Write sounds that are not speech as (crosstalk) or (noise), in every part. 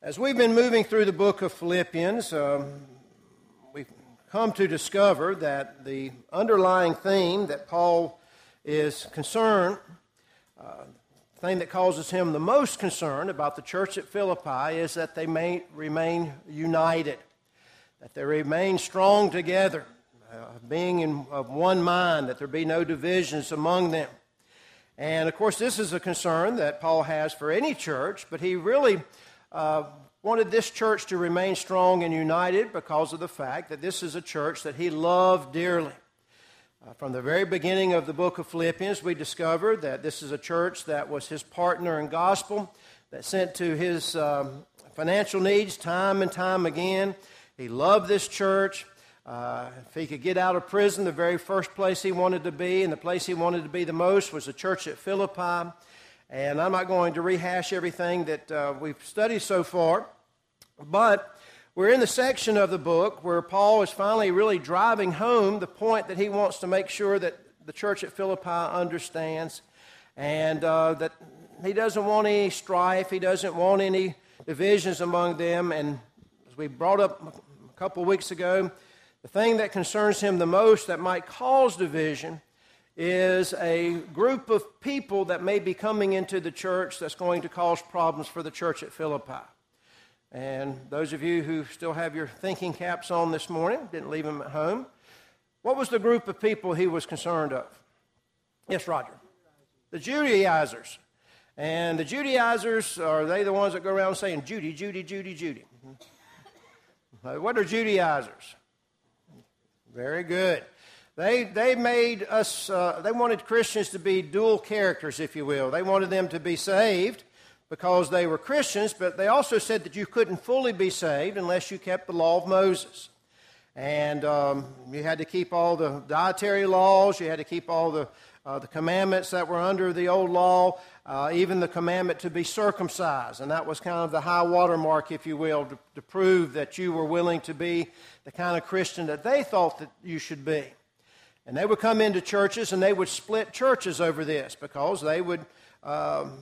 As we've been moving through the book of Philippians, um, we've come to discover that the underlying theme that Paul is concerned, uh, thing that causes him the most concern about the church at Philippi is that they may remain united, that they remain strong together, uh, being in, of one mind, that there be no divisions among them. And of course, this is a concern that Paul has for any church, but he really uh, wanted this church to remain strong and united because of the fact that this is a church that he loved dearly. Uh, from the very beginning of the book of Philippians, we discovered that this is a church that was his partner in gospel, that sent to his um, financial needs time and time again. He loved this church. Uh, if he could get out of prison, the very first place he wanted to be, and the place he wanted to be the most, was the church at Philippi. And I'm not going to rehash everything that uh, we've studied so far, but we're in the section of the book where Paul is finally really driving home the point that he wants to make sure that the church at Philippi understands, and uh, that he doesn't want any strife, he doesn't want any divisions among them. And as we brought up a couple weeks ago, the thing that concerns him the most that might cause division is a group of people that may be coming into the church that's going to cause problems for the church at Philippi. And those of you who still have your thinking caps on this morning, didn't leave them at home, what was the group of people he was concerned of? Yes, Roger. The Judaizers. And the Judaizers, are they the ones that go around saying, Judy, Judy, Judy, Judy? (laughs) What are Judaizers? Very good. They, they made us, uh, they wanted Christians to be dual characters, if you will. They wanted them to be saved because they were Christians, but they also said that you couldn't fully be saved unless you kept the law of Moses. And um, you had to keep all the dietary laws, you had to keep all the, uh, the commandments that were under the old law, uh, even the commandment to be circumcised. And that was kind of the high watermark, if you will, to, to prove that you were willing to be the kind of Christian that they thought that you should be. And they would come into churches and they would split churches over this because they would um,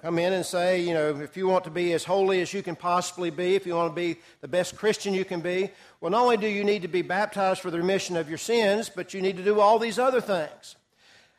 come in and say, you know, if you want to be as holy as you can possibly be, if you want to be the best Christian you can be, well, not only do you need to be baptized for the remission of your sins, but you need to do all these other things.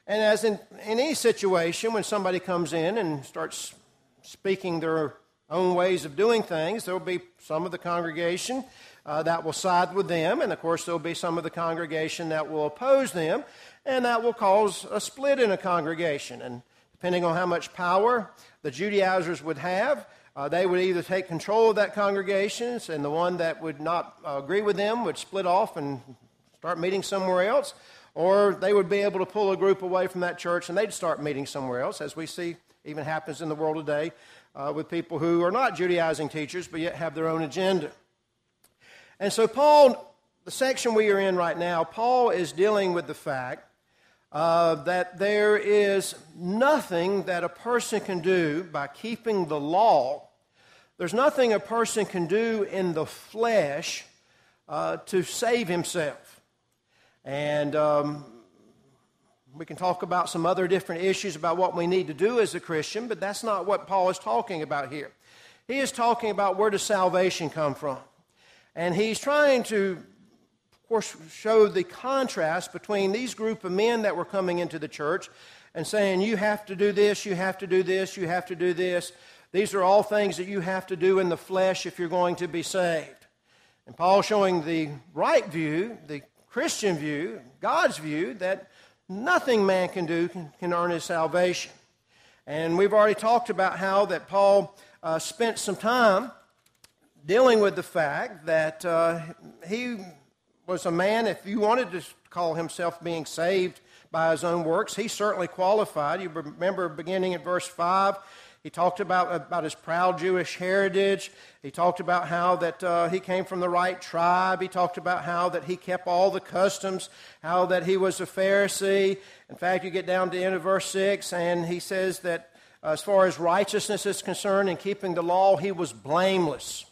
And as in, in any situation, when somebody comes in and starts speaking their own ways of doing things, there will be some of the congregation uh, that will side with them, and of course, there will be some of the congregation that will oppose them, and that will cause a split in a congregation. And depending on how much power the Judaizers would have, uh, they would either take control of that congregation, and the one that would not uh, agree with them would split off and start meeting somewhere else, or they would be able to pull a group away from that church and they'd start meeting somewhere else, as we see even happens in the world today uh, with people who are not Judaizing teachers but yet have their own agenda. And so, Paul, the section we are in right now, Paul is dealing with the fact uh, that there is nothing that a person can do by keeping the law. There's nothing a person can do in the flesh uh, to save himself. And um, we can talk about some other different issues about what we need to do as a Christian, but that's not what Paul is talking about here. He is talking about where does salvation come from. And he's trying to, of course, show the contrast between these group of men that were coming into the church and saying, you have to do this, you have to do this, you have to do this. These are all things that you have to do in the flesh if you're going to be saved. And Paul showing the right view, the Christian view, God's view, that nothing man can do can, can earn his salvation. And we've already talked about how that Paul uh, spent some time dealing with the fact that uh, he was a man, if you wanted to call himself being saved by his own works, he certainly qualified. You remember beginning at verse 5, he talked about, about his proud Jewish heritage. He talked about how that uh, he came from the right tribe. He talked about how that he kept all the customs, how that he was a Pharisee. In fact, you get down to the end of verse 6, and he says that as far as righteousness is concerned in keeping the law, he was blameless.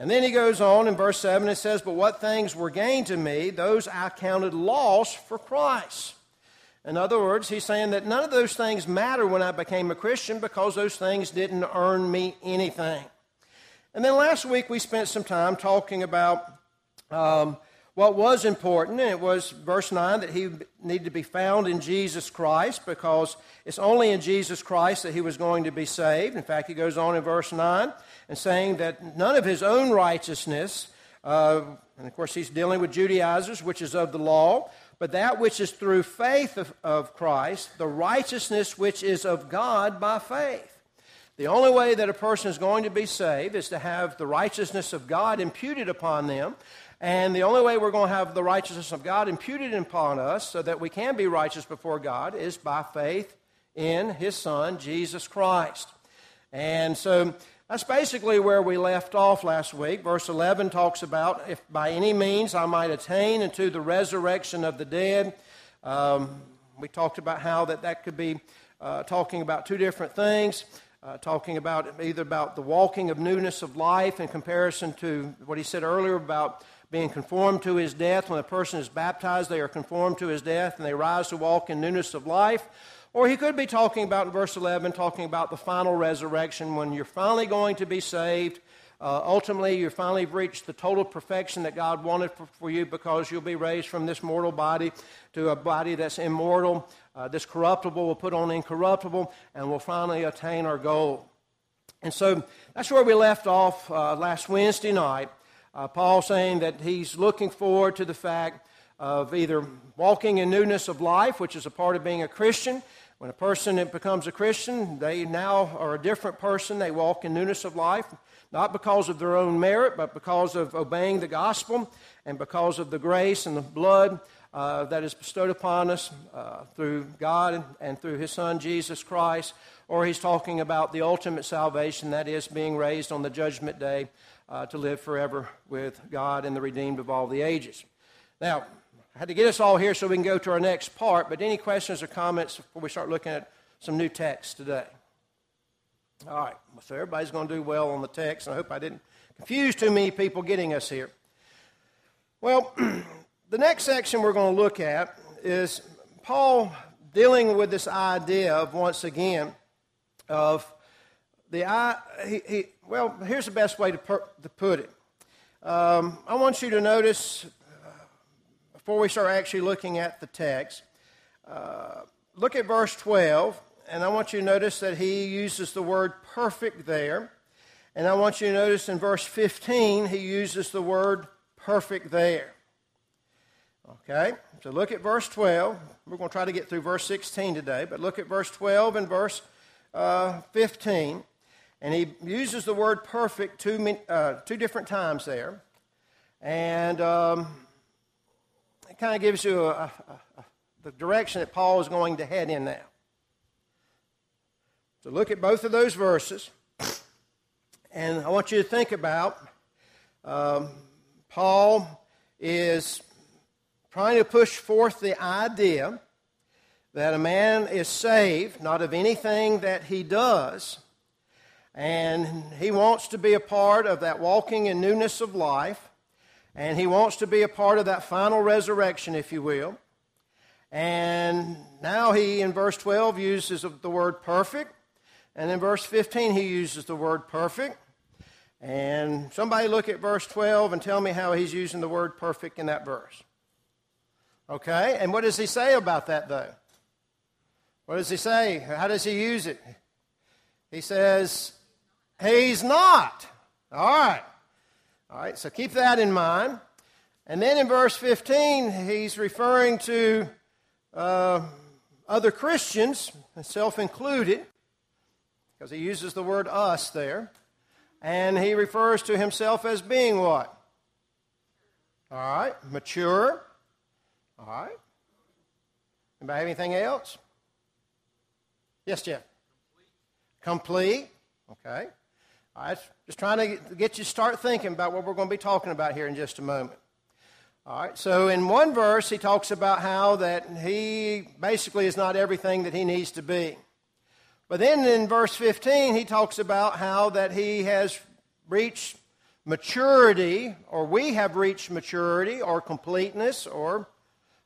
And then he goes on in verse 7, it says, But what things were gained to me, those I counted loss for Christ. In other words, he's saying that none of those things matter when I became a Christian because those things didn't earn me anything. And then last week we spent some time talking about um, what was important, and it was verse 9 that he needed to be found in Jesus Christ because it's only in Jesus Christ that he was going to be saved. In fact, he goes on in verse 9 and saying that none of his own righteousness, uh, and of course he's dealing with Judaizers, which is of the law, but that which is through faith of, of Christ, the righteousness which is of God by faith. The only way that a person is going to be saved is to have the righteousness of God imputed upon them. And the only way we're going to have the righteousness of God imputed upon us so that we can be righteous before God is by faith in His Son, Jesus Christ. And so that's basically where we left off last week. Verse 11 talks about if by any means I might attain into the resurrection of the dead. Um, we talked about how that, that could be uh, talking about two different things uh, talking about either about the walking of newness of life in comparison to what he said earlier about being conformed to his death. When a person is baptized, they are conformed to his death and they rise to walk in newness of life. Or he could be talking about in verse 11, talking about the final resurrection when you're finally going to be saved. Uh, ultimately, you finally reached the total perfection that God wanted for, for, you because you'll be raised from this mortal body to a body that's immortal. Uh, this corruptible will put on incorruptible, and we'll finally attain our goal. And so that's where we left off uh, last Wednesday night. Uh, Paul saying that he's looking forward to the fact of either walking in newness of life, which is a part of being a Christian. When a person becomes a Christian, they now are a different person. They walk in newness of life, not because of their own merit, but because of obeying the gospel and because of the grace and the blood uh, that is bestowed upon us uh, through God and, through His Son, Jesus Christ, or he's talking about the ultimate salvation, that is, being raised on the judgment day uh, to live forever with God and the redeemed of all the ages. Now, I had to get us all here so we can go to our next part, but any questions or comments before we start looking at some new text today? All right, so everybody's going to do well on the text, and I hope I didn't confuse too many people getting us here. Well, (clears throat) the next section we're going to look at is Paul dealing with this idea of once again of the I. He, he, well, here's the best way to, per, to put it. Um, I want you to notice uh, before we start actually looking at the text. Uh, look at verse 12, and I want you to notice that he uses the word perfect there. And I want you to notice in verse 15, he uses the word perfect there. Okay? So look at verse 12. We're going to try to get through verse 16 today, but look at verse 12 and verse uh, 15. And he uses the word perfect two, uh, two different times there. And um, it kind of gives you a, a, a, the direction that Paul is going to head in now. So look at both of those verses. And I want you to think about um, Paul is trying to push forth the idea that a man is saved not of anything that he does, and he wants to be a part of that walking in newness of life, and he wants to be a part of that final resurrection, if you will. And now he, in verse 12, uses the word perfect, and in verse 15, he uses the word perfect. And somebody look at verse 12 and tell me how he's using the word perfect in that verse. Okay? And what does he say about that, though? What does he say? How does he use it? He says, He's not. All right. All right, so keep that in mind. And then in verse 15, he's referring to uh, other Christians, self included, because he uses the word us there. And he refers to himself as being what? All right, mature, all right. Anybody have anything else? Yes, Jeff. Complete. Complete. Okay. All right. Just trying to get you to start thinking about what we're going to be talking about here in just a moment. All right. So in one verse, he talks about how that he basically is not everything that he needs to be. But then in verse 15, he talks about how that he has reached maturity, or we have reached maturity, or completeness, or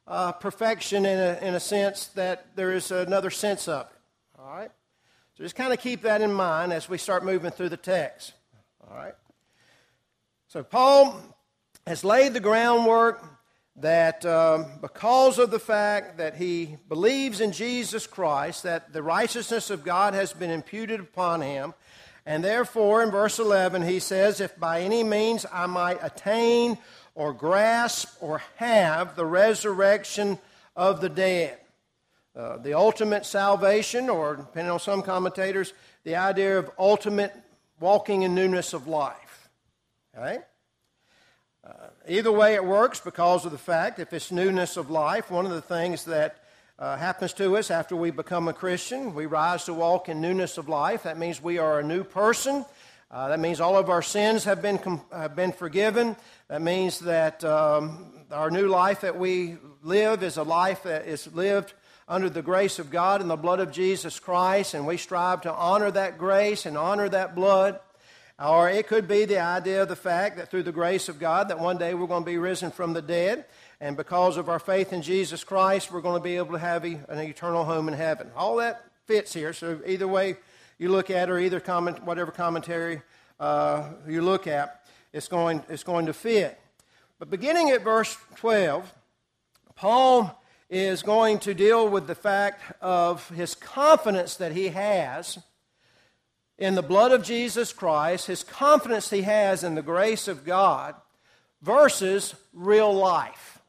uh, perfection in a, in a sense that there is another sense of it. All right? So just kind of keep that in mind as we start moving through the text. All right? So Paul has laid the groundwork that um, because of the fact that he believes in Jesus Christ, that the righteousness of God has been imputed upon him, and therefore, in verse 11, he says, If by any means I might attain or grasp or have the resurrection of the dead. Uh, the ultimate salvation, or depending on some commentators, the idea of ultimate walking in newness of life. Okay? Uh, either way, it works because of the fact, if it's newness of life, one of the things that uh, happens to us after we become a Christian, we rise to walk in newness of life. That means we are a new person. Uh, that means all of our sins have been, have been forgiven. That means that um, our new life that we live is a life that is lived under the grace of God and the blood of Jesus Christ, and we strive to honor that grace and honor that blood. Or it could be the idea of the fact that through the grace of God, that one day we're going to be risen from the dead, and because of our faith in Jesus Christ, we're going to be able to have an eternal home in heaven. All that fits here. So either way you look at, or either comment, whatever commentary uh, you look at, it's going, it's going to fit. But beginning at verse 12, Paul is going to deal with the fact of his confidence that he has in the blood of Jesus Christ, his confidence he has in the grace of God, versus real life.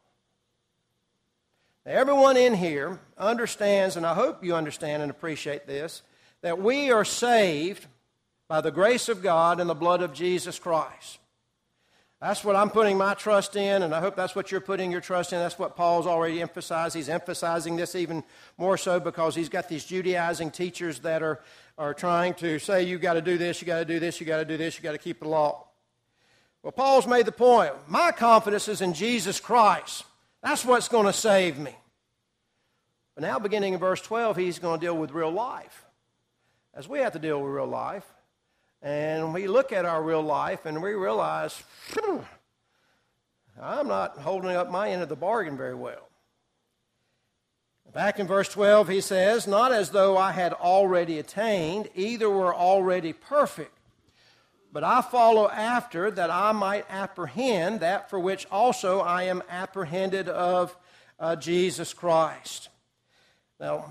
Now, everyone in here understands, and I hope you understand and appreciate this, that we are saved by the grace of God and the blood of Jesus Christ. That's what I'm putting my trust in, and I hope that's what you're putting your trust in. That's what Paul's already emphasized. He's emphasizing this even more so because he's got these Judaizing teachers that are, are trying to say, you've got to do this, you got to do this, you got to do this, you got to keep the law. Well, Paul's made the point my confidence is in Jesus Christ. That's what's going to save me. But now, beginning in verse 12, he's going to deal with real life. As we have to deal with real life, and we look at our real life and we realize, I'm not holding up my end of the bargain very well. Back in verse 12, he says, Not as though I had already attained, either were already perfect, but I follow after that I might apprehend that for which also I am apprehended of uh, Jesus Christ. Now,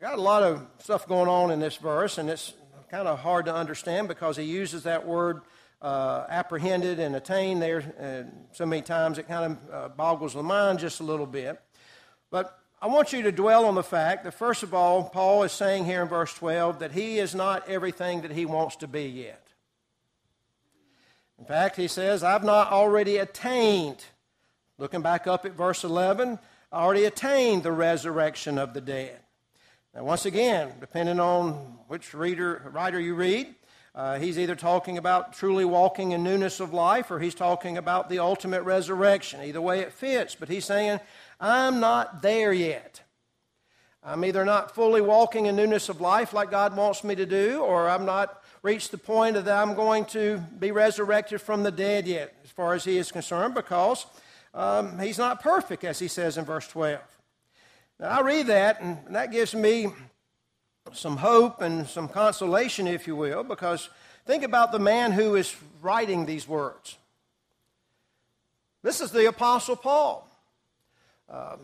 got a lot of stuff going on in this verse, and it's kind of hard to understand because he uses that word uh, apprehended and attained there uh, so many times it kind of uh, boggles the mind just a little bit. But I want you to dwell on the fact that, first of all, Paul is saying here in verse 12 that he is not everything that he wants to be yet. In fact, he says, I've not already attained. Looking back up at verse 11, I already attained the resurrection of the dead. Now, once again, depending on which reader, writer you read, uh, he's either talking about truly walking in newness of life or he's talking about the ultimate resurrection. Either way, it fits. But he's saying, I'm not there yet. I'm either not fully walking in newness of life like God wants me to do, or I'm not reached the point that I'm going to be resurrected from the dead yet, as far as he is concerned, because um, he's not perfect, as he says in verse 12. Now, I read that, and that gives me some hope and some consolation, if you will, because think about the man who is writing these words. This is the Apostle Paul, um,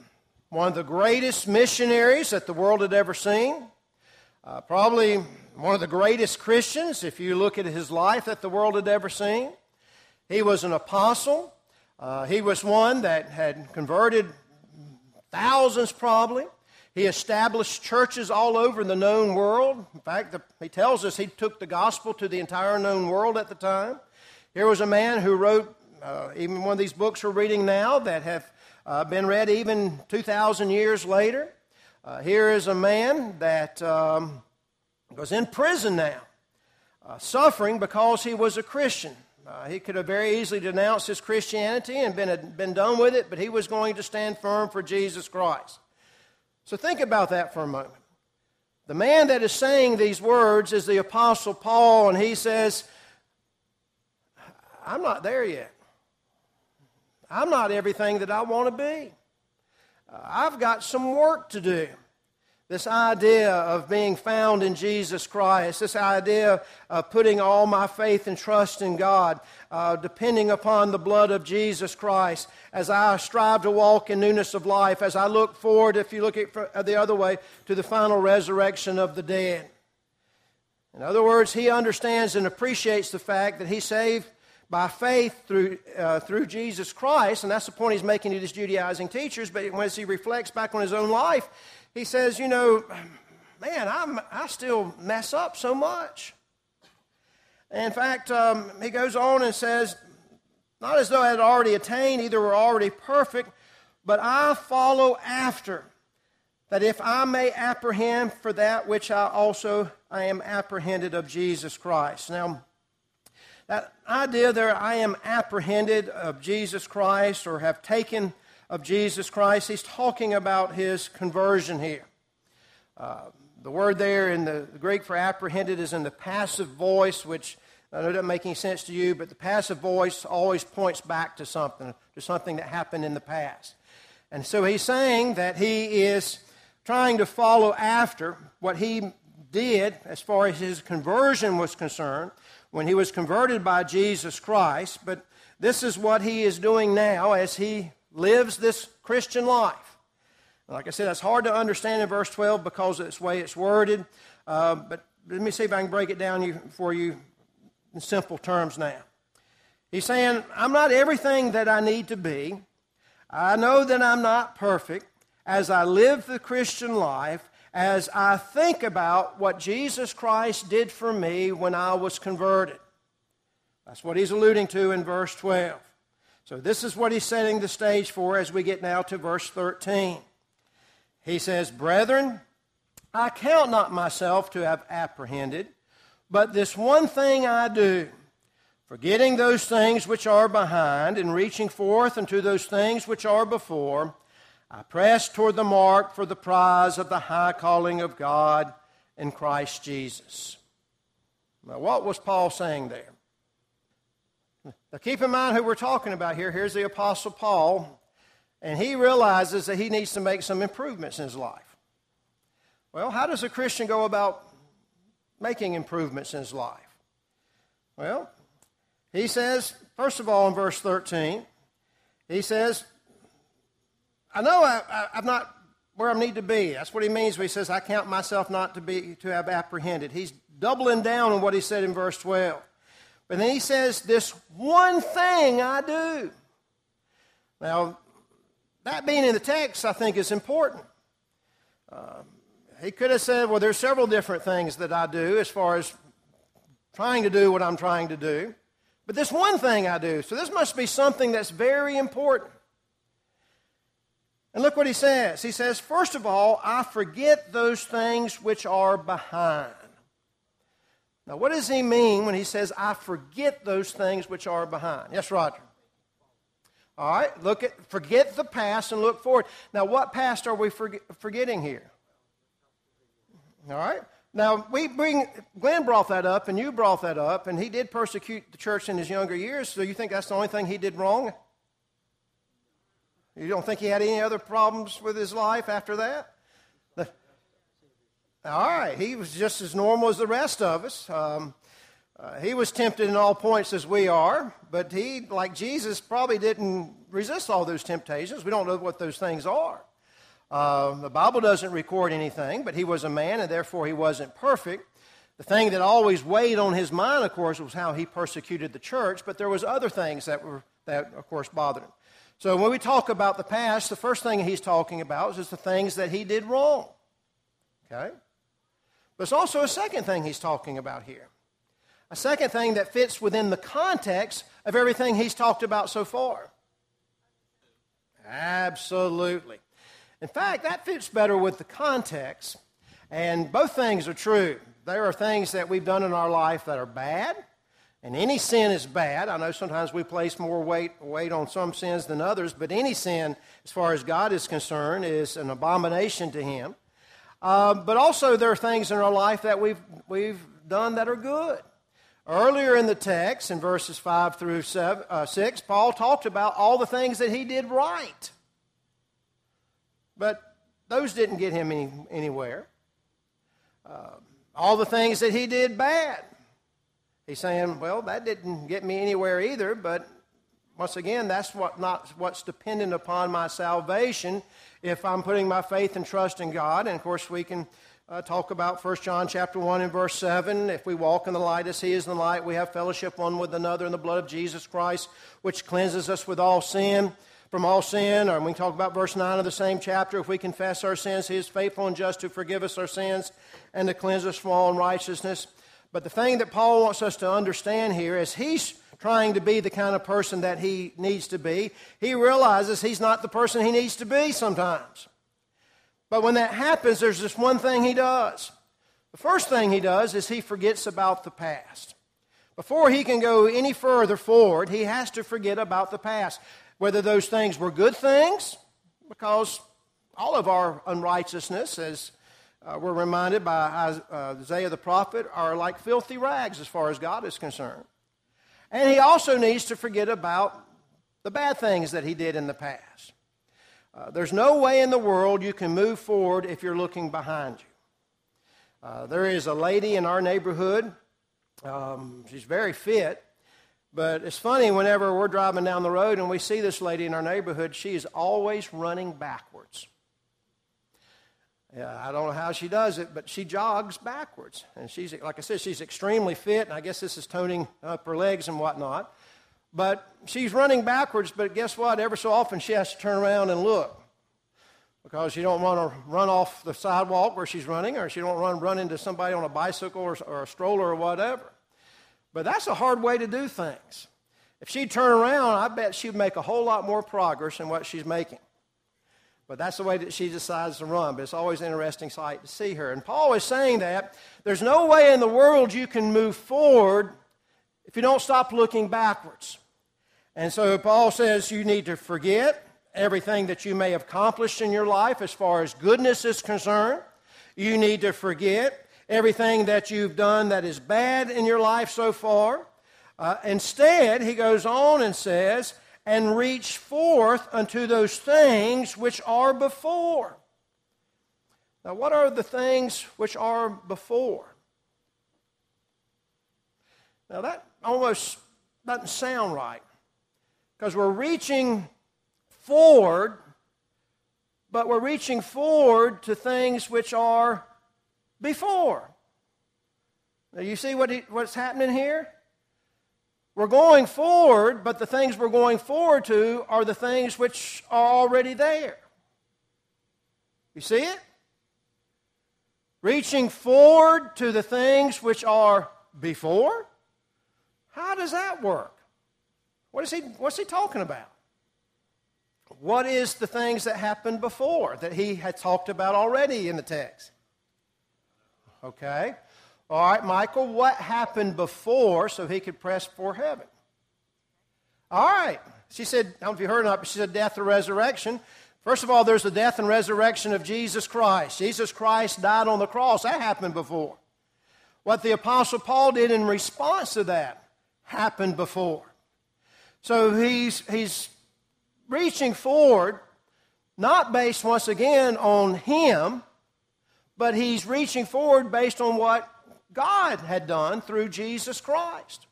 one of the greatest missionaries that the world had ever seen, uh, probably one of the greatest Christians, if you look at his life, that the world had ever seen. He was an apostle. Uh, he was one that had converted thousands probably. He established churches all over the known world. In fact, the, he tells us he took the gospel to the entire known world at the time. Here was a man who wrote uh, even one of these books we're reading now that have uh, been read even 2,000 years later. Uh, here is a man that um, was in prison now, uh, suffering because he was a Christian. Uh, he could have very easily denounced his Christianity and been, been done with it, but he was going to stand firm for Jesus Christ. So think about that for a moment. The man that is saying these words is the Apostle Paul, and he says, I'm not there yet. I'm not everything that I want to be. uh, I've got some work to do. This idea of being found in Jesus Christ, this idea of putting all my faith and trust in God, uh, depending upon the blood of Jesus Christ, as I strive to walk in newness of life, as I look forward, if you look at the other way, to the final resurrection of the dead. In other words, he understands and appreciates the fact that he's saved by faith through, uh, through Jesus Christ, and that's the point he's making to his Judaizing teachers. But as he reflects back on his own life, he says, You know, man, I'm, I still mess up so much. In fact, um, he goes on and says, Not as though I had already attained, either were already perfect, but I follow after, that if I may apprehend for that which I also I am apprehended of Jesus Christ. Now, that idea there, I am apprehended of Jesus Christ or have taken of Jesus Christ, he's talking about his conversion here. Uh, the word there in the, Greek for apprehended is in the passive voice, which I know doesn't make any sense to you, but the passive voice always points back to something, to something that happened in the past. And so he's saying that he is trying to follow after what he did as far as his conversion was concerned when he was converted by Jesus Christ, but this is what he is doing now as he lives this Christian life. Like I said, that's hard to understand in verse 12 because of the way it's worded. Uh, but let me see if I can break it down for you in simple terms now. He's saying, I'm not everything that I need to be. I know that I'm not perfect. As I live the Christian life, as I think about what Jesus Christ did for me when I was converted. That's what he's alluding to in verse 12. So, this is what he's setting the stage for as we get now to verse 13. He says, Brethren, I count not myself to have apprehended, but this one thing I do, forgetting those things which are behind and reaching forth unto those things which are before, I press toward the mark for the prize of the high calling of God in Christ Jesus. Now, what was Paul saying there? Now, keep in mind who we're talking about here. Here's the Apostle Paul, and he realizes that he needs to make some improvements in his life. Well, how does a Christian go about making improvements in his life? Well, he says, first of all, in verse 13, he says, I know I, am not where I need to be. That's what he means when he says, I count myself not to be to have apprehended. He's doubling down on what he said in verse 12. But then he says, This one thing I do. Now, that being in the text, I think is important. Uh, he could have said, Well, there's several different things that I do as far as trying to do what I'm trying to do. But this one thing I do. So this must be something that's very important. And look what he says. He says, First of all, I forget those things which are behind. Now, what does he mean when he says, I forget those things which are behind? Yes, Roger. All right, look at, forget the past and look forward. Now, what past are we forgetting here? All right. Now, we bring, Glenn brought that up, and you brought that up, and he did persecute the church in his younger years, so you think that's the only thing he did wrong? You don't think he had any other problems with his life after that? All right, he was just as normal as the rest of us. Um, uh, he was tempted in all points as we are, but he, like Jesus, probably didn't resist all those temptations. We don't know what those things are. Uh, the Bible doesn't record anything, but he was a man, and therefore he wasn't perfect. The thing that always weighed on his mind, of course, was how he persecuted the church, but there was other things that were that, of course, bothered him. So when we talk about the past, the first thing he's talking about is the things that he did wrong. Okay? It's also a second thing he's talking about here. A second thing that fits within the context of everything he's talked about so far. Absolutely. In fact, that fits better with the context. And both things are true. There are things that we've done in our life that are bad, and any sin is bad. I know sometimes we place more weight, weight on some sins than others, but any sin, as far as God is concerned, is an abomination to Him. Uh, but also, there are things in our life that we've, we've done that are good. Earlier in the text, in verses 5 through seven, uh, 6, Paul talked about all the things that he did right. But those didn't get him any, anywhere. Uh, all the things that he did bad. He's saying, well, that didn't get me anywhere either, but once again, that's what not what's dependent upon my salvation if I'm putting my faith and trust in God. And of course, we can uh, talk about 1 John chapter 1 and verse 7. If we walk in the light as he is in the light, we have fellowship one with another in the blood of Jesus Christ, which cleanses us with all sin, from all sin. Or we can talk about verse 9 of the same chapter. If we confess our sins, he is faithful and just to forgive us our sins and to cleanse us from all unrighteousness. But the thing that Paul wants us to understand here is he's trying to be the kind of person that he needs to be. He realizes he's not the person he needs to be sometimes. But when that happens, there's this one thing he does. The first thing he does is he forgets about the past. Before he can go any further forward, he has to forget about the past. Whether those things were good things, because all of our unrighteousness, as uh, we're reminded by Isaiah the prophet, are like filthy rags as far as God is concerned. And he also needs to forget about the bad things that he did in the past. Uh, there's no way in the world you can move forward if you're looking behind you. Uh, there is a lady in our neighborhood. Um, she's very fit, but it's funny whenever we're driving down the road and we see this lady in our neighborhood, she is always running backwards. Yeah, I don't know how she does it, but she jogs backwards. And she's, like I said, she's extremely fit, and I guess this is toning up her legs and whatnot. But she's running backwards, but guess what? Ever so often she has to turn around and look because she don't want to run off the sidewalk where she's running, or she don't run run into somebody on a bicycle or, or a stroller or whatever. But that's a hard way to do things. If she'd turn around, I bet she'd make a whole lot more progress than what she's making. But that's the way that she decides to run. But it's always an interesting sight to see her. And Paul is saying that there's no way in the world you can move forward if you don't stop looking backwards. And so Paul says you need to forget everything that you may have accomplished in your life as far as goodness is concerned. You need to forget everything that you've done that is bad in your life so far. Uh, instead, he goes on and says, and reach forth unto those things which are before. Now, what are the things which are before? Now, that almost doesn't sound right because we're reaching forward, but we're reaching forward to things which are before. Now, you see what he, what's happening here? We're going forward, but the things we're going forward to are the things which are already there. You see it? Reaching forward to the things which are before? How does that work? What is he, what's he talking about? What is the things that happened before that he had talked about already in the text? Okay. All right, Michael, what happened before so he could press for heaven? All right. She said, I don't know if you heard or not, but she said death or resurrection. First of all, there's the death and resurrection of Jesus Christ. Jesus Christ died on the cross. That happened before. What the Apostle Paul did in response to that happened before. So he's, he's reaching forward, not based once again on him, but he's reaching forward based on what God had done through Jesus Christ.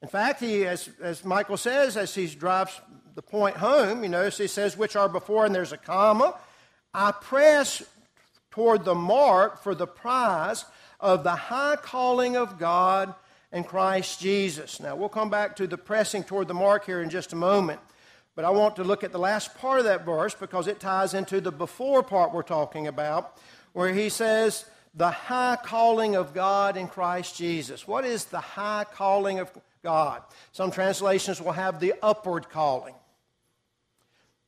In fact, he, as, as Michael says, as he drives the point home, you notice he says, which are before, and there's a comma. I press toward the mark for the prize of the high calling of God and Christ Jesus. Now, we'll come back to the pressing toward the mark here in just a moment. But I want to look at the last part of that verse because it ties into the before part we're talking about, where he says, the high calling of God in Christ Jesus. What is the high calling of God? Some translations will have the upward calling.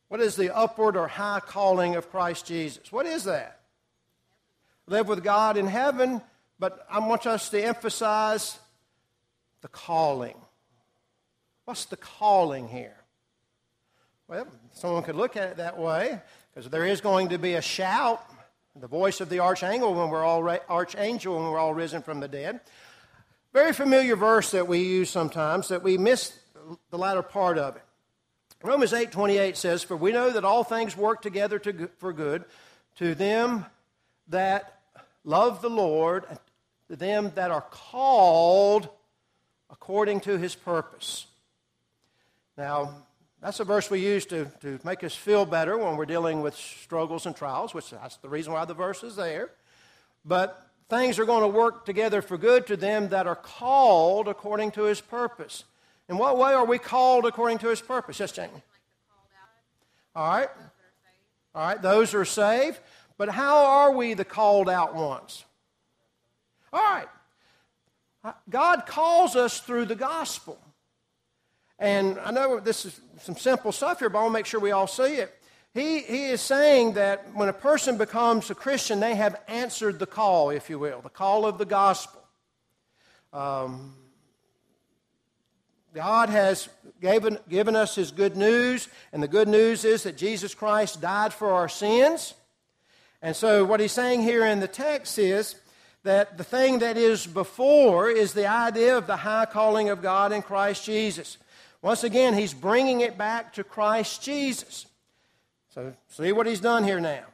What is the upward or high calling of Christ Jesus? What is that? Live with God in heaven, but I want us to emphasize the calling. What's the calling here? Well, someone could look at it that way because there is going to be a shout, the voice of the archangel when we're all archangel when we're all risen from the dead. Very familiar verse that we use sometimes that we miss the latter part of it. Romans 8 28 says, For we know that all things work together to, for good to them that love the Lord, to them that are called according to his purpose. Now, that's a verse we use to, to make us feel better when we're dealing with struggles and trials, which that's the reason why the verse is there. But things are going to work together for good to them that are called according to his purpose. In what way are we called according to his purpose? Yes, Jamie. All right. All right, those are saved. But how are we the called out ones? All right. Uh, God calls us through the gospel. And I know this is some simple stuff here, but I want to make sure we all see it. He, he is saying that when a person becomes a Christian, they have answered the call, if you will, the call of the gospel. Um, God has given, given us His good news, and the good news is that Jesus Christ died for our sins. And so, what he's saying here in the text is that the thing that is before is the idea of the high calling of God in Christ Jesus. Once again, he's bringing it back to Christ Jesus. So, see what he's done here now.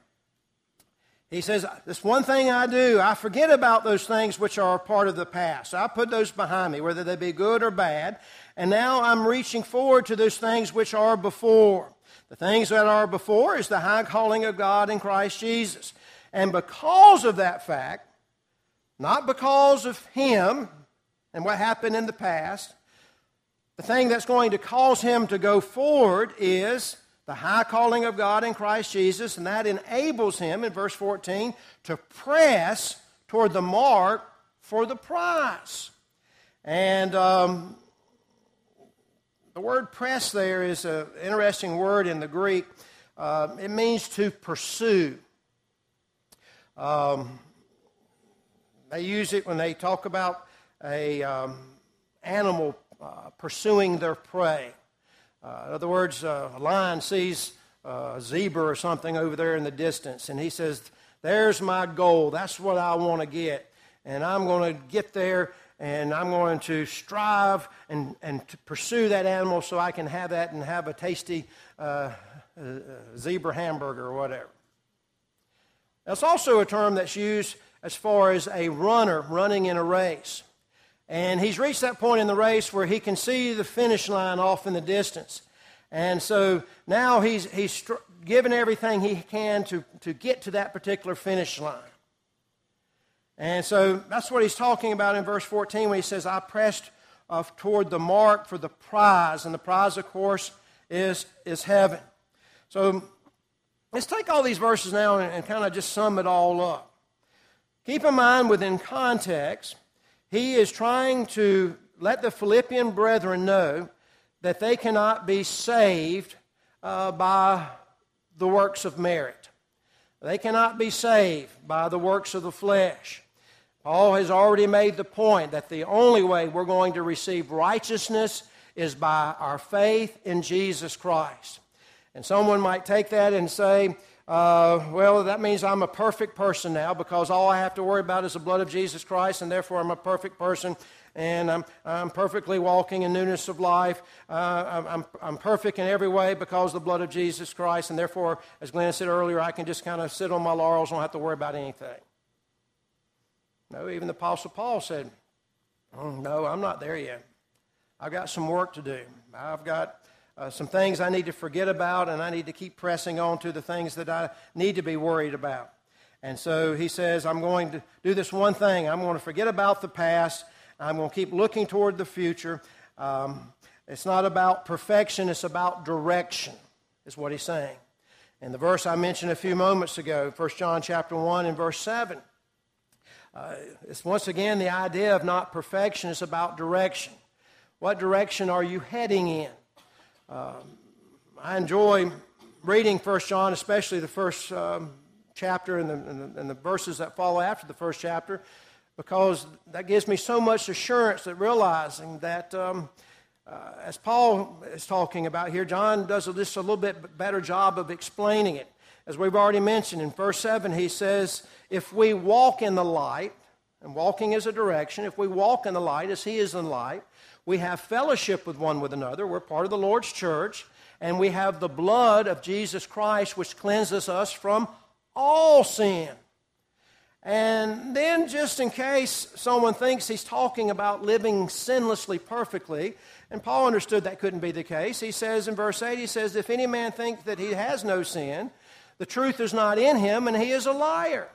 He says, This one thing I do, I forget about those things which are part of the past. I put those behind me, whether they be good or bad. And now I'm reaching forward to those things which are before. The things that are before is the high calling of God in Christ Jesus. And because of that fact, not because of him and what happened in the past, the thing that's going to cause him to go forward is the high calling of God in Christ Jesus, and that enables him, in verse 14, to press toward the mark for the prize. And um, the word press there is an interesting word in the Greek. Uh, it means to pursue. Um, they use it when they talk about a um, animal uh, pursuing their prey. Uh, in other words, uh, a lion sees uh, a zebra or something over there in the distance, and he says, There's my goal. That's what I want to get. And I'm going to get there, and I'm going to strive and, and to pursue that animal so I can have that and have a tasty uh, zebra hamburger or whatever. That's also a term that's used as far as a runner running in a race. And he's reached that point in the race where he can see the finish line off in the distance. And so now he's, he's given everything he can to, to get to that particular finish line. And so that's what he's talking about in verse 14 when he says, I pressed uh, toward the mark for the prize. And the prize, of course, is, is heaven. So let's take all these verses now and, and kind of just sum it all up. Keep in mind, within context, he is trying to let the Philippian brethren know that they cannot be saved uh, by the works of merit. They cannot be saved by the works of the flesh. Paul has already made the point that the only way we're going to receive righteousness is by our faith in Jesus Christ. And someone might take that and say, uh, well, that means I'm a perfect person now because all I have to worry about is the blood of Jesus Christ, and therefore I'm a perfect person, and I'm, I'm perfectly walking in newness of life. Uh, I'm, I'm perfect in every way because of the blood of Jesus Christ, and therefore, as Glenn said earlier, I can just kind of sit on my laurels and don't have to worry about anything. No, even the Apostle Paul said, oh, No, I'm not there yet. I've got some work to do. I've got uh, some things I need to forget about, and I need to keep pressing on to the things that I need to be worried about. And so he says, I'm going to do this one thing. I'm going to forget about the past. I'm going to keep looking toward the future. Um, it's not about perfection, it's about direction, is what he's saying. And the verse I mentioned a few moments ago, 1 John chapter 1 and verse 7. Uh, it's once again the idea of not perfection, it's about direction. What direction are you heading in? Um, I enjoy reading First John, especially the first um, chapter and the, and, the, and the verses that follow after the first chapter, because that gives me so much assurance that realizing that, um, uh, as Paul is talking about here, John does just a little bit better job of explaining it. As we've already mentioned in verse 7, he says, If we walk in the light, and walking is a direction, if we walk in the light as he is in light, we have fellowship with one with another. We're part of the Lord's church, and we have the blood of Jesus Christ which cleanses us from all sin. And then, just in case someone thinks he's talking about living sinlessly perfectly, and Paul understood that couldn't be the case, he says in verse 8, he says, If any man think that he has no sin, the truth is not in him, and he is a liar.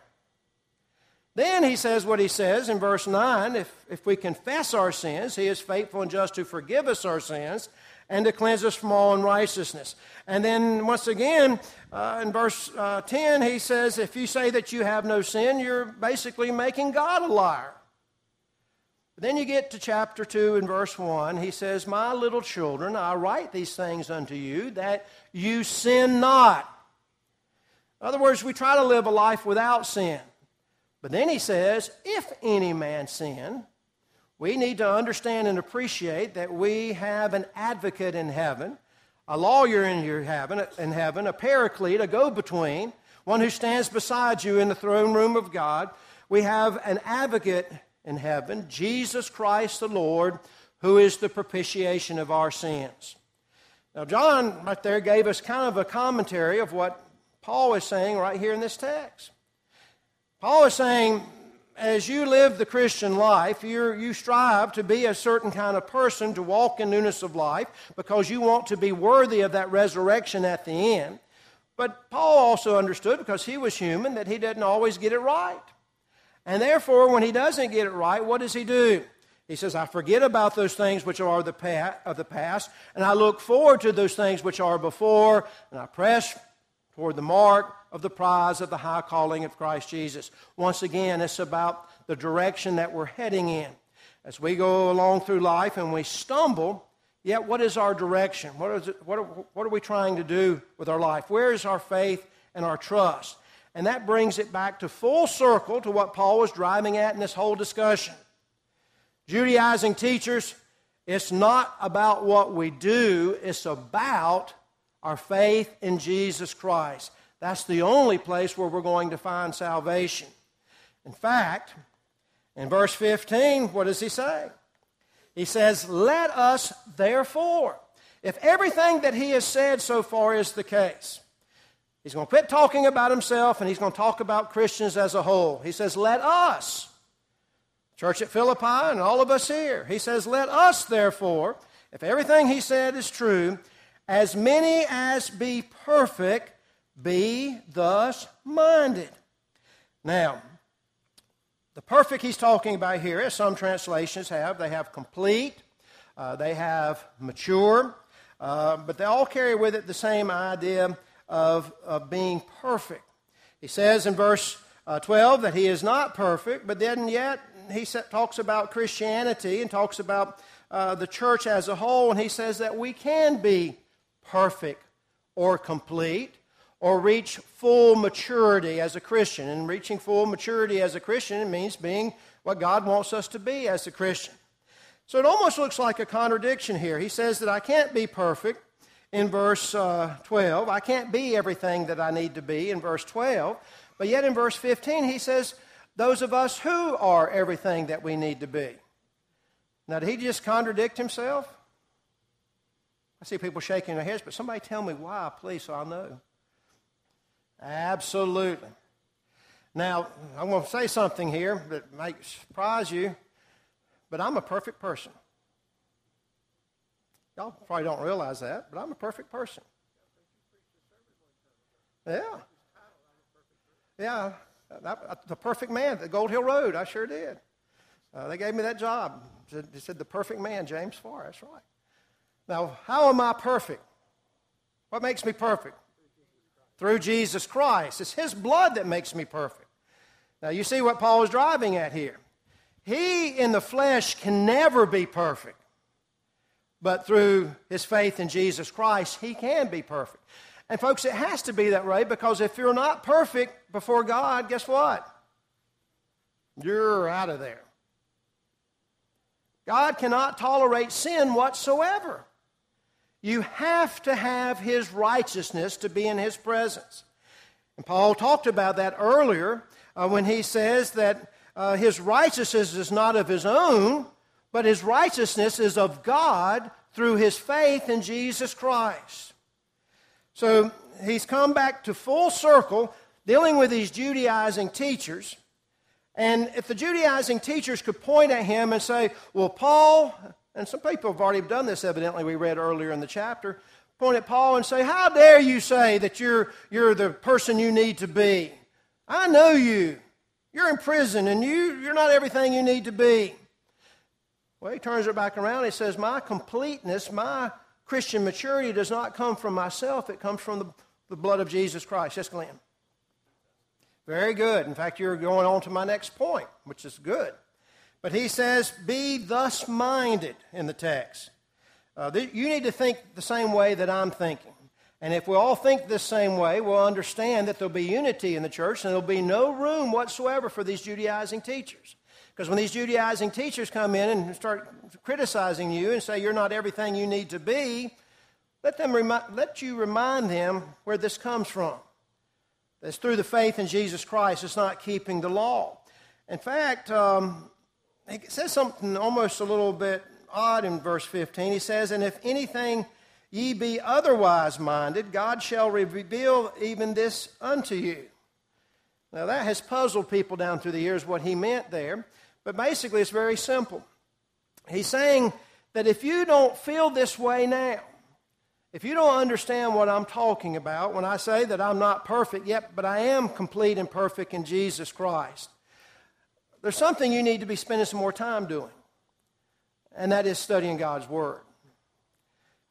Then he says what he says in verse 9 if, if we confess our sins, he is faithful and just to forgive us our sins and to cleanse us from all unrighteousness. And then once again, uh, in verse uh, 10, he says, If you say that you have no sin, you're basically making God a liar. Then you get to chapter 2 and verse 1. He says, My little children, I write these things unto you that you sin not. In other words, we try to live a life without sin. But then he says, If any man sin, we need to understand and appreciate that we have an advocate in heaven, a lawyer in heaven, in heaven, a paraclete, a go-between, one who stands beside you in the throne room of God. We have an advocate in heaven, Jesus Christ the Lord, who is the propitiation of our sins. Now, John right there gave us kind of a commentary of what Paul is saying right here in this text. Paul is saying as you live the Christian life, you strive to be a certain kind of person, to walk in newness of life, because you want to be worthy of that resurrection at the end. But Paul also understood, because he was human, that he didn't always get it right. And therefore, when he doesn't get it right, what does he do? He says, I forget about those things which are the past, of the past, and I look forward to those things which are before, and I press toward the mark of the prize of the high calling of Christ Jesus. Once again, it's about the direction that we're heading in. As we go along through life and we stumble, yet what is our direction? What, is it, what, are, what are we trying to do with our life? Where is our faith and our trust? And that brings it back to full circle to what Paul was driving at in this whole discussion. Judaizing teachers, it's not about what we do, it's about our faith in Jesus Christ. That's the only place where we're going to find salvation. In fact, in verse 15, what does he say? He says, Let us therefore, if everything that he has said so far is the case, he's going to quit talking about himself and he's going to talk about Christians as a whole. He says, Let us, church at Philippi and all of us here, he says, Let us therefore, if everything he said is true, as many as be perfect, be thus minded. Now, the perfect he's talking about here, as some translations have, they have complete, uh, they have mature, uh, but they all carry with it the same idea of, of being perfect. He says in verse uh, 12 that he is not perfect, but then yet he talks about Christianity and talks about uh, the church as a whole, and he says that we can be perfect or complete or reach full maturity as a Christian. And reaching full maturity as a Christian means being what God wants us to be as a Christian. So it almost looks like a contradiction here. He says that I can't be perfect in verse uh, 12. I can't be everything that I need to be in verse 12. But yet in verse 15, he says, those of us who are everything that we need to be. Now, did he just contradict himself? I see people shaking their heads, but somebody tell me why, please, so I'll know. Absolutely. Now, I'm going to say something here that might surprise you, but I'm a perfect person. Y'all probably don't realize that, but I'm a perfect person. Yeah. Yeah. The perfect man, the Gold Hill Road, I sure did. Uh, they gave me that job. They said, the perfect man, James Farr. That's right. Now, how am I perfect? What makes me perfect? Through Jesus Christ. It's His blood that makes me perfect. Now, you see what Paul is driving at here. He in the flesh can never be perfect, but through his faith in Jesus Christ, he can be perfect. And, folks, it has to be that way because if you're not perfect before God, guess what? You're out of there. God cannot tolerate sin whatsoever. You have to have his righteousness to be in his presence. And Paul talked about that earlier uh, when he says that uh, his righteousness is not of his own, but his righteousness is of God through his faith in Jesus Christ. So he's come back to full circle dealing with these Judaizing teachers. And if the Judaizing teachers could point at him and say, Well, Paul, and some people have already done this, evidently, we read earlier in the chapter, point at Paul and say, How dare you say that you're, you're the person you need to be? I know you. You're in prison and you, you're not everything you need to be. Well, he turns it back around. He says, My completeness, my Christian maturity does not come from myself, it comes from the, the blood of Jesus Christ. Yes, Glenn. Very good. In fact, you're going on to my next point, which is good. But he says, Be thus minded in the text. Uh, th- you need to think the same way that I'm thinking. And if we all think the same way, we'll understand that there'll be unity in the church and there'll be no room whatsoever for these Judaizing teachers. Because when these Judaizing teachers come in and start criticizing you and say you're not everything you need to be, let, them remi- let you remind them where this comes from. It's through the faith in Jesus Christ. It's not keeping the law. In fact, um, it says something almost a little bit odd in verse 15. He says, And if anything ye be otherwise minded, God shall reveal even this unto you. Now, that has puzzled people down through the years what he meant there, but basically it's very simple. He's saying that if you don't feel this way now, if you don't understand what I'm talking about when I say that I'm not perfect yet, but I am complete and perfect in Jesus Christ, there's something you need to be spending some more time doing, and that is studying God's Word.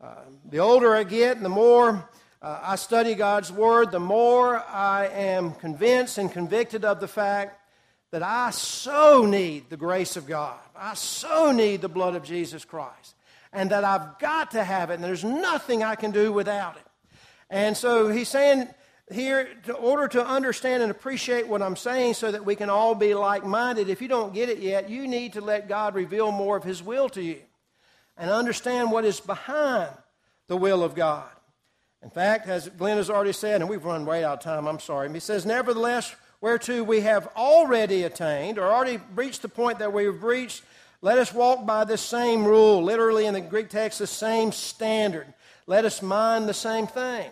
Uh, the older I get and the more uh, I study God's Word, the more I am convinced and convicted of the fact that I so need the grace of God. I so need the blood of Jesus Christ and that I've got to have it, and there's nothing I can do without it. And so he's saying here, in order to understand and appreciate what I'm saying so that we can all be like minded, if you don't get it yet, you need to let God reveal more of his will to you and understand what is behind the will of God. In fact, as Glenn has already said, and we've run way out of time, I'm sorry. He says, Nevertheless, whereto we have already attained, or already reached the point that we've reached, let us walk by the same rule, literally in the Greek text, the same standard. Let us mind the same thing.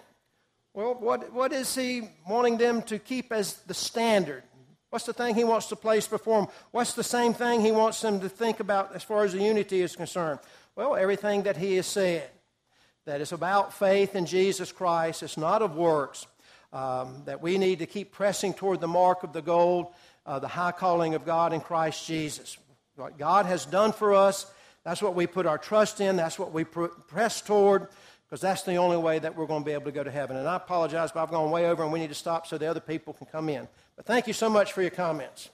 Well, what, what is he wanting them to keep as the standard? What's the thing he wants to place before them? What's the same thing he wants them to think about as far as the unity is concerned? Well, everything that he has said. That is about faith in Jesus Christ. It's not of works. Um, that we need to keep pressing toward the mark of the gold, uh, the high calling of God in Christ Jesus. What God has done for us, that's what we put our trust in, that's what we pr- press toward, because that's the only way that we're going to be able to go to heaven. And I apologize, but I've gone way over and we need to stop so the other people can come in. But thank you so much for your comments.